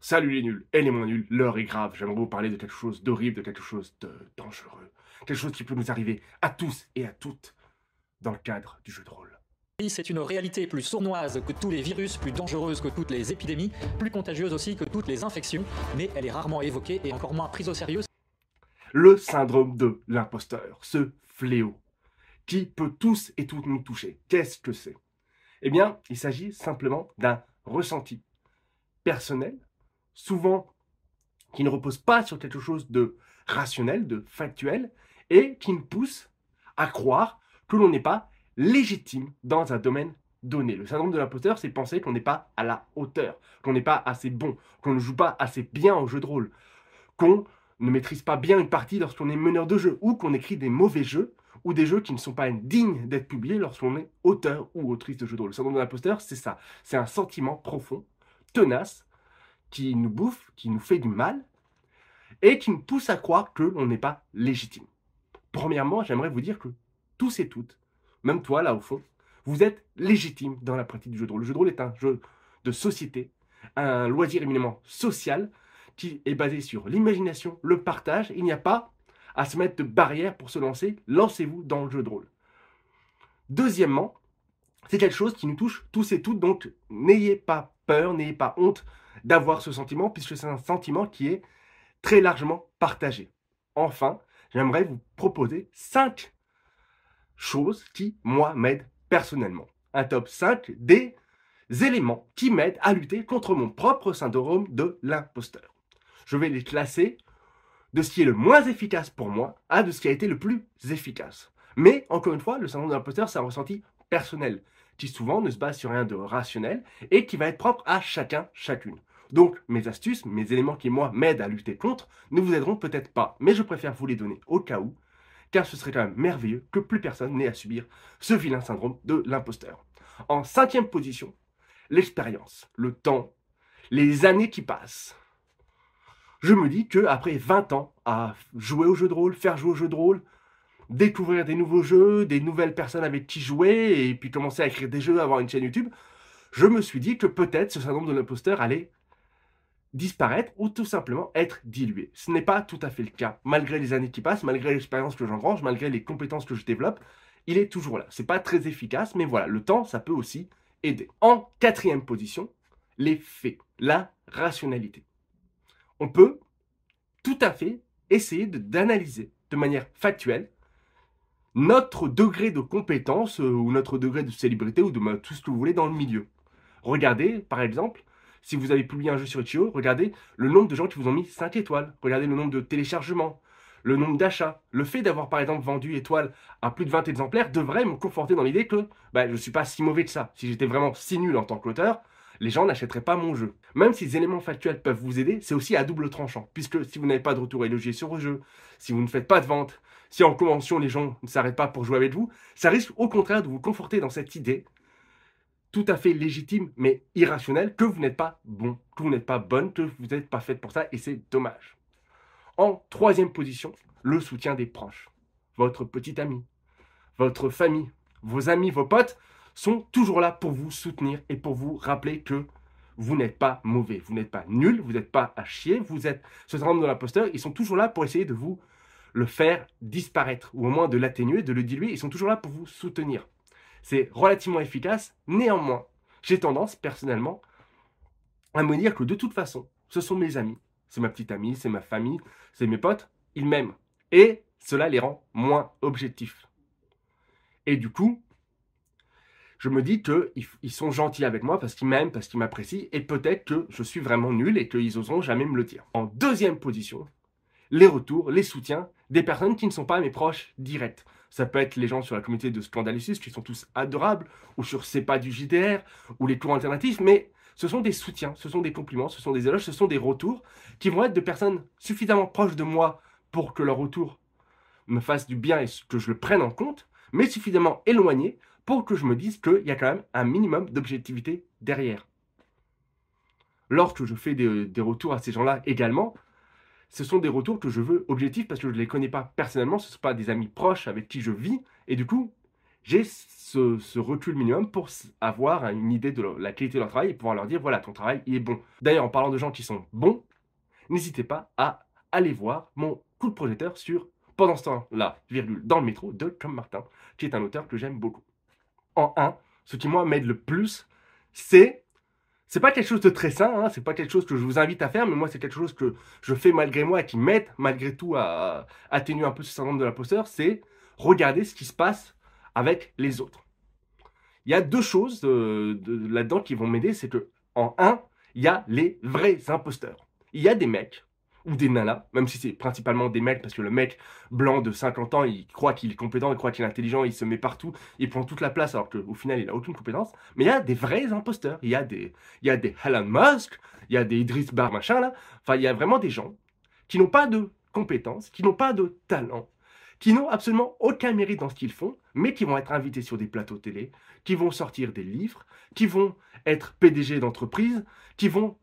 Salut les nuls et les moins nuls, l'heure est grave. J'aimerais vous parler de quelque chose d'horrible, de quelque chose de dangereux. Quelque chose qui peut nous arriver à tous et à toutes dans le cadre du jeu de rôle. C'est une réalité plus sournoise que tous les virus, plus dangereuse que toutes les épidémies, plus contagieuse aussi que toutes les infections, mais elle est rarement évoquée et encore moins prise au sérieux. Le syndrome de l'imposteur, ce fléau qui peut tous et toutes nous toucher. Qu'est-ce que c'est? Eh bien, il s'agit simplement d'un ressenti personnel souvent qui ne repose pas sur quelque chose de rationnel, de factuel, et qui nous pousse à croire que l'on n'est pas légitime dans un domaine donné. Le syndrome de l'imposteur, c'est penser qu'on n'est pas à la hauteur, qu'on n'est pas assez bon, qu'on ne joue pas assez bien au jeu de rôle, qu'on ne maîtrise pas bien une partie lorsqu'on est meneur de jeu, ou qu'on écrit des mauvais jeux, ou des jeux qui ne sont pas dignes d'être publiés lorsqu'on est auteur ou autrice de jeu de rôle. Le syndrome de l'imposteur, c'est ça. C'est un sentiment profond, tenace, qui nous bouffe, qui nous fait du mal, et qui nous pousse à croire que l'on n'est pas légitime. Premièrement, j'aimerais vous dire que tous et toutes, même toi là au fond, vous êtes légitime dans la pratique du jeu de rôle. Le jeu de rôle est un jeu de société, un loisir éminemment social qui est basé sur l'imagination, le partage. Il n'y a pas à se mettre de barrière pour se lancer. Lancez-vous dans le jeu de rôle. Deuxièmement, c'est quelque chose qui nous touche tous et toutes, donc n'ayez pas peur, n'ayez pas honte d'avoir ce sentiment, puisque c'est un sentiment qui est très largement partagé. Enfin, j'aimerais vous proposer 5 choses qui, moi, m'aident personnellement. Un top 5 des éléments qui m'aident à lutter contre mon propre syndrome de l'imposteur. Je vais les classer de ce qui est le moins efficace pour moi à de ce qui a été le plus efficace. Mais, encore une fois, le syndrome de l'imposteur, c'est un ressenti personnel, qui souvent ne se base sur rien de rationnel et qui va être propre à chacun, chacune. Donc, mes astuces, mes éléments qui, moi, m'aident à lutter contre, ne vous aideront peut-être pas, mais je préfère vous les donner au cas où, car ce serait quand même merveilleux que plus personne n'ait à subir ce vilain syndrome de l'imposteur. En cinquième position, l'expérience, le temps, les années qui passent. Je me dis que après 20 ans à jouer au jeu de rôle, faire jouer au jeu de rôle, découvrir des nouveaux jeux, des nouvelles personnes avec qui jouer, et puis commencer à écrire des jeux, avoir une chaîne YouTube, je me suis dit que peut-être ce syndrome de l'imposteur allait disparaître ou tout simplement être dilué. Ce n'est pas tout à fait le cas. Malgré les années qui passent, malgré l'expérience que j'engrange, malgré les compétences que je développe, il est toujours là. C'est pas très efficace, mais voilà, le temps, ça peut aussi aider. En quatrième position, les faits, la rationalité. On peut tout à fait essayer d'analyser de manière factuelle notre degré de compétence euh, ou notre degré de célébrité ou de tout ce que vous voulez dans le milieu. Regardez, par exemple, si vous avez publié un jeu sur Itch.io, regardez le nombre de gens qui vous ont mis 5 étoiles. Regardez le nombre de téléchargements, le nombre d'achats. Le fait d'avoir par exemple vendu étoiles à plus de 20 exemplaires devrait me conforter dans l'idée que bah, je ne suis pas si mauvais que ça. Si j'étais vraiment si nul en tant qu'auteur, les gens n'achèteraient pas mon jeu. Même si les éléments factuels peuvent vous aider, c'est aussi à double tranchant. Puisque si vous n'avez pas de retour élogié sur vos jeux, si vous ne faites pas de vente, si en convention les gens ne s'arrêtent pas pour jouer avec vous, ça risque au contraire de vous conforter dans cette idée tout à fait légitime mais irrationnel que vous n'êtes pas bon, que vous n'êtes pas bonne, que vous n'êtes pas faite pour ça et c'est dommage. En troisième position, le soutien des proches. Votre petit ami, votre famille, vos amis, vos potes sont toujours là pour vous soutenir et pour vous rappeler que vous n'êtes pas mauvais, vous n'êtes pas nul, vous n'êtes pas à chier, vous êtes ce syndrome de l'imposteur, ils sont toujours là pour essayer de vous le faire disparaître ou au moins de l'atténuer, de le diluer, ils sont toujours là pour vous soutenir. C'est relativement efficace. Néanmoins, j'ai tendance, personnellement, à me dire que de toute façon, ce sont mes amis. C'est ma petite amie, c'est ma famille, c'est mes potes. Ils m'aiment. Et cela les rend moins objectifs. Et du coup, je me dis qu'ils sont gentils avec moi parce qu'ils m'aiment, parce qu'ils m'apprécient, et peut-être que je suis vraiment nul et qu'ils oseront jamais me le dire. En deuxième position, les retours, les soutiens des personnes qui ne sont pas mes proches directs. Ça peut être les gens sur la communauté de Scandalicis qui sont tous adorables, ou sur C'est pas du JDR, ou les cours alternatifs, mais ce sont des soutiens, ce sont des compliments, ce sont des éloges, ce sont des retours qui vont être de personnes suffisamment proches de moi pour que leur retour me fasse du bien et que je le prenne en compte, mais suffisamment éloigné pour que je me dise qu'il y a quand même un minimum d'objectivité derrière. Lorsque je fais des retours à ces gens-là également, ce sont des retours que je veux objectifs parce que je ne les connais pas personnellement, ce ne sont pas des amis proches avec qui je vis, et du coup, j'ai ce, recul minimum pour avoir une idée de la qualité de leur travail et pouvoir leur dire voilà, ton travail, il est bon. D'ailleurs, en parlant de gens qui sont bons, n'hésitez pas à aller voir mon coup de projecteur sur Pendant ce temps-là, virgule, dans le métro de Tom Martin, qui est un auteur que j'aime beaucoup. En 1, ce qui moi m'aide le plus, c'est c'est pas quelque chose de très sain, hein, c'est pas quelque chose que je vous invite à faire, mais moi c'est quelque chose que je fais malgré moi et qui m'aide malgré tout à, atténuer un peu ce syndrome de l'imposteur, c'est regarder ce qui se passe avec les autres. Il y a deux choses euh, là-dedans qui vont m'aider, c'est que en un, il y a les vrais imposteurs. Il y a des mecs ou des nanas, même si c'est principalement des mecs, parce que le mec blanc de 50 ans, il croit qu'il est compétent, il croit qu'il est intelligent, il se met partout, il prend toute la place, alors qu'au final, il n'a aucune compétence. Mais il y a des vrais imposteurs. Il y a des, il y a des Elon Musk, il y a des Idris Bar, machin, là. Enfin, il y a vraiment des gens qui n'ont pas de compétences, qui n'ont pas de talent, qui n'ont absolument aucun mérite dans ce qu'ils font, mais qui vont être invités sur des plateaux télé, qui vont sortir des livres, qui vont être PDG d'entreprise, qui vont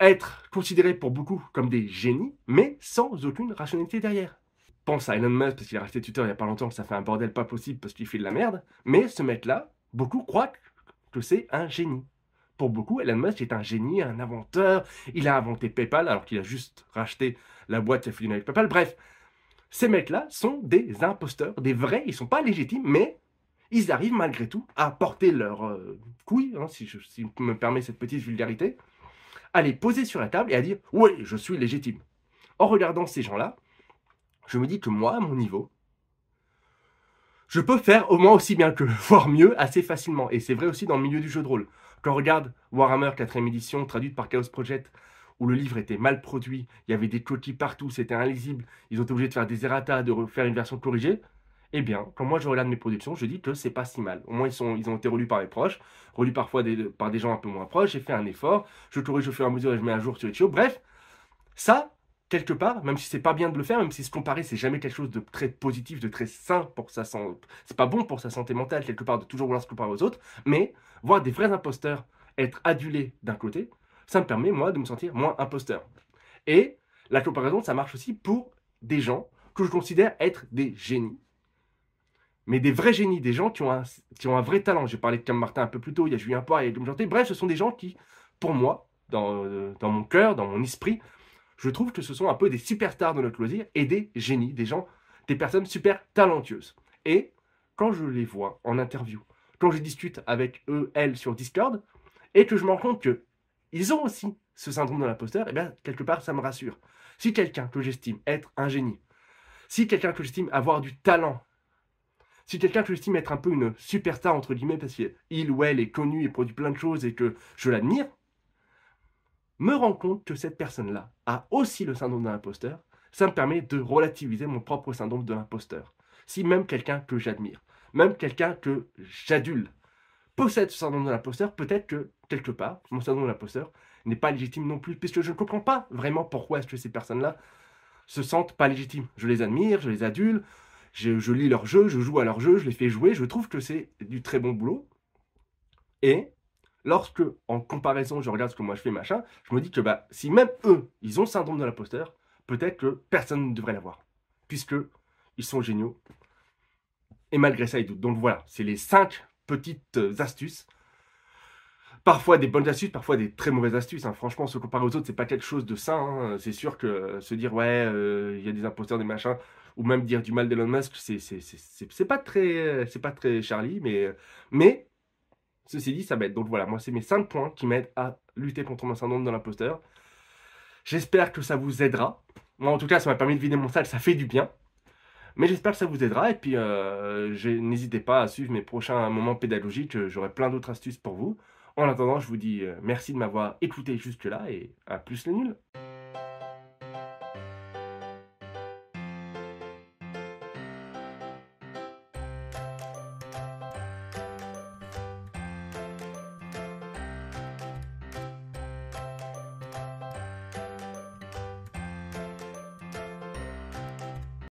être considérés pour beaucoup comme des génies, mais sans aucune rationalité derrière. Pense à Elon Musk parce qu'il a racheté Twitter il n'y a pas longtemps, ça fait un bordel pas possible parce qu'il fait de la merde, mais ce mec-là, beaucoup croient que c'est un génie. Pour beaucoup, Elon Musk est un génie, un inventeur, il a inventé PayPal alors qu'il a juste racheté la boîte qui a fusionné avec PayPal. Bref, ces mecs-là sont des imposteurs, des vrais, ils sont pas légitimes, mais ils arrivent malgré tout à porter leur euh, couille, hein, si je si me permet cette petite vulgarité, à les poser sur la table et à dire oui, je suis légitime. En regardant ces gens-là, je me dis que moi, à mon niveau, je peux faire au moins aussi bien que, voire mieux, assez facilement. Et c'est vrai aussi dans le milieu du jeu de rôle. Quand on regarde Warhammer 4ème édition, traduite par Chaos Project, où le livre était mal produit, il y avait des coquilles partout, c'était illisible, ils ont été obligés de faire des errata, de refaire une version corrigée, eh bien, quand moi je regarde mes productions, je dis que c'est pas si mal. Au moins, ils, sont, ils ont été relus par mes proches, relus parfois par des gens un peu moins proches. J'ai fait un effort, je corrige au fur et à mesure et je mets un jour sur Itch.io. Bref, ça, quelque part, même si c'est pas bien de le faire, même si se comparer, c'est jamais quelque chose de très positif, de très sain pour sa. C'est pas bon pour sa santé mentale, quelque part, de toujours vouloir se comparer aux autres. Mais voir des vrais imposteurs être adulés d'un côté, ça me permet, moi, de me sentir moins imposteur. Et la comparaison, ça marche aussi pour des gens que je considère être des génies mais des vrais génies, des gens qui ont un, qui ont un vrai talent. J'ai parlé de Cam Martin un peu plus tôt, il y a Julien Poir, il y a Janté. Bref, ce sont des gens qui, pour moi, dans, euh, dans mon cœur, dans mon esprit, je trouve que ce sont un peu des superstars de notre loisir et des génies, des gens, des personnes super talentueuses. Et quand je les vois en interview, quand je discute avec eux, elles sur Discord, et que je me rends compte que ils ont aussi ce syndrome de l'imposteur, et eh bien quelque part ça me rassure. Si quelqu'un que j'estime être un génie, si quelqu'un que j'estime avoir du talent, si quelqu'un que j'estime être un peu une superstar, entre guillemets, parce qu'il ou elle est connu et produit plein de choses et que je l'admire, me rend compte que cette personne-là a aussi le syndrome de l'imposteur, ça me permet de relativiser mon propre syndrome de l'imposteur. Si même quelqu'un que j'admire, même quelqu'un que j'adule, possède ce syndrome de l'imposteur, peut-être que, quelque part, mon syndrome de l'imposteur n'est pas légitime non plus, puisque je ne comprends pas vraiment pourquoi est-ce ces personnes-là se sentent pas légitimes. Je les admire, je les adule, je, lis leurs jeux, je joue à leurs jeux, je les fais jouer, je trouve que c'est du très bon boulot. Et lorsque, en comparaison, je regarde ce que moi je fais, machin, je me dis que bah, si même eux, ils ont le syndrome de l'imposteur, peut-être que personne ne devrait l'avoir. Puisque ils sont géniaux. Et malgré ça, ils doutent. Donc voilà, c'est les cinq petites astuces parfois des bonnes astuces, parfois des très mauvaises astuces. Hein. Franchement, se comparer aux autres, c'est pas quelque chose de sain. Hein. C'est sûr que se dire ouais, euh, il y a des imposteurs, des machins, ou même dire du mal d'Elon Musk, c'est pas très, c'est pas très Charlie, mais mais ceci dit, ça m'aide. Donc voilà, moi c'est mes 5 points qui m'aident à lutter contre mon syndrome de l'imposteur. J'espère que ça vous aidera. Moi, en tout cas, ça m'a permis de vider mon salle, ça fait du bien. Mais j'espère que ça vous aidera. Et puis, euh, n'hésitez pas à suivre mes prochains moments pédagogiques. J'aurai plein d'autres astuces pour vous. En attendant, je vous dis euh, merci de m'avoir écouté jusque-là et à plus les nuls.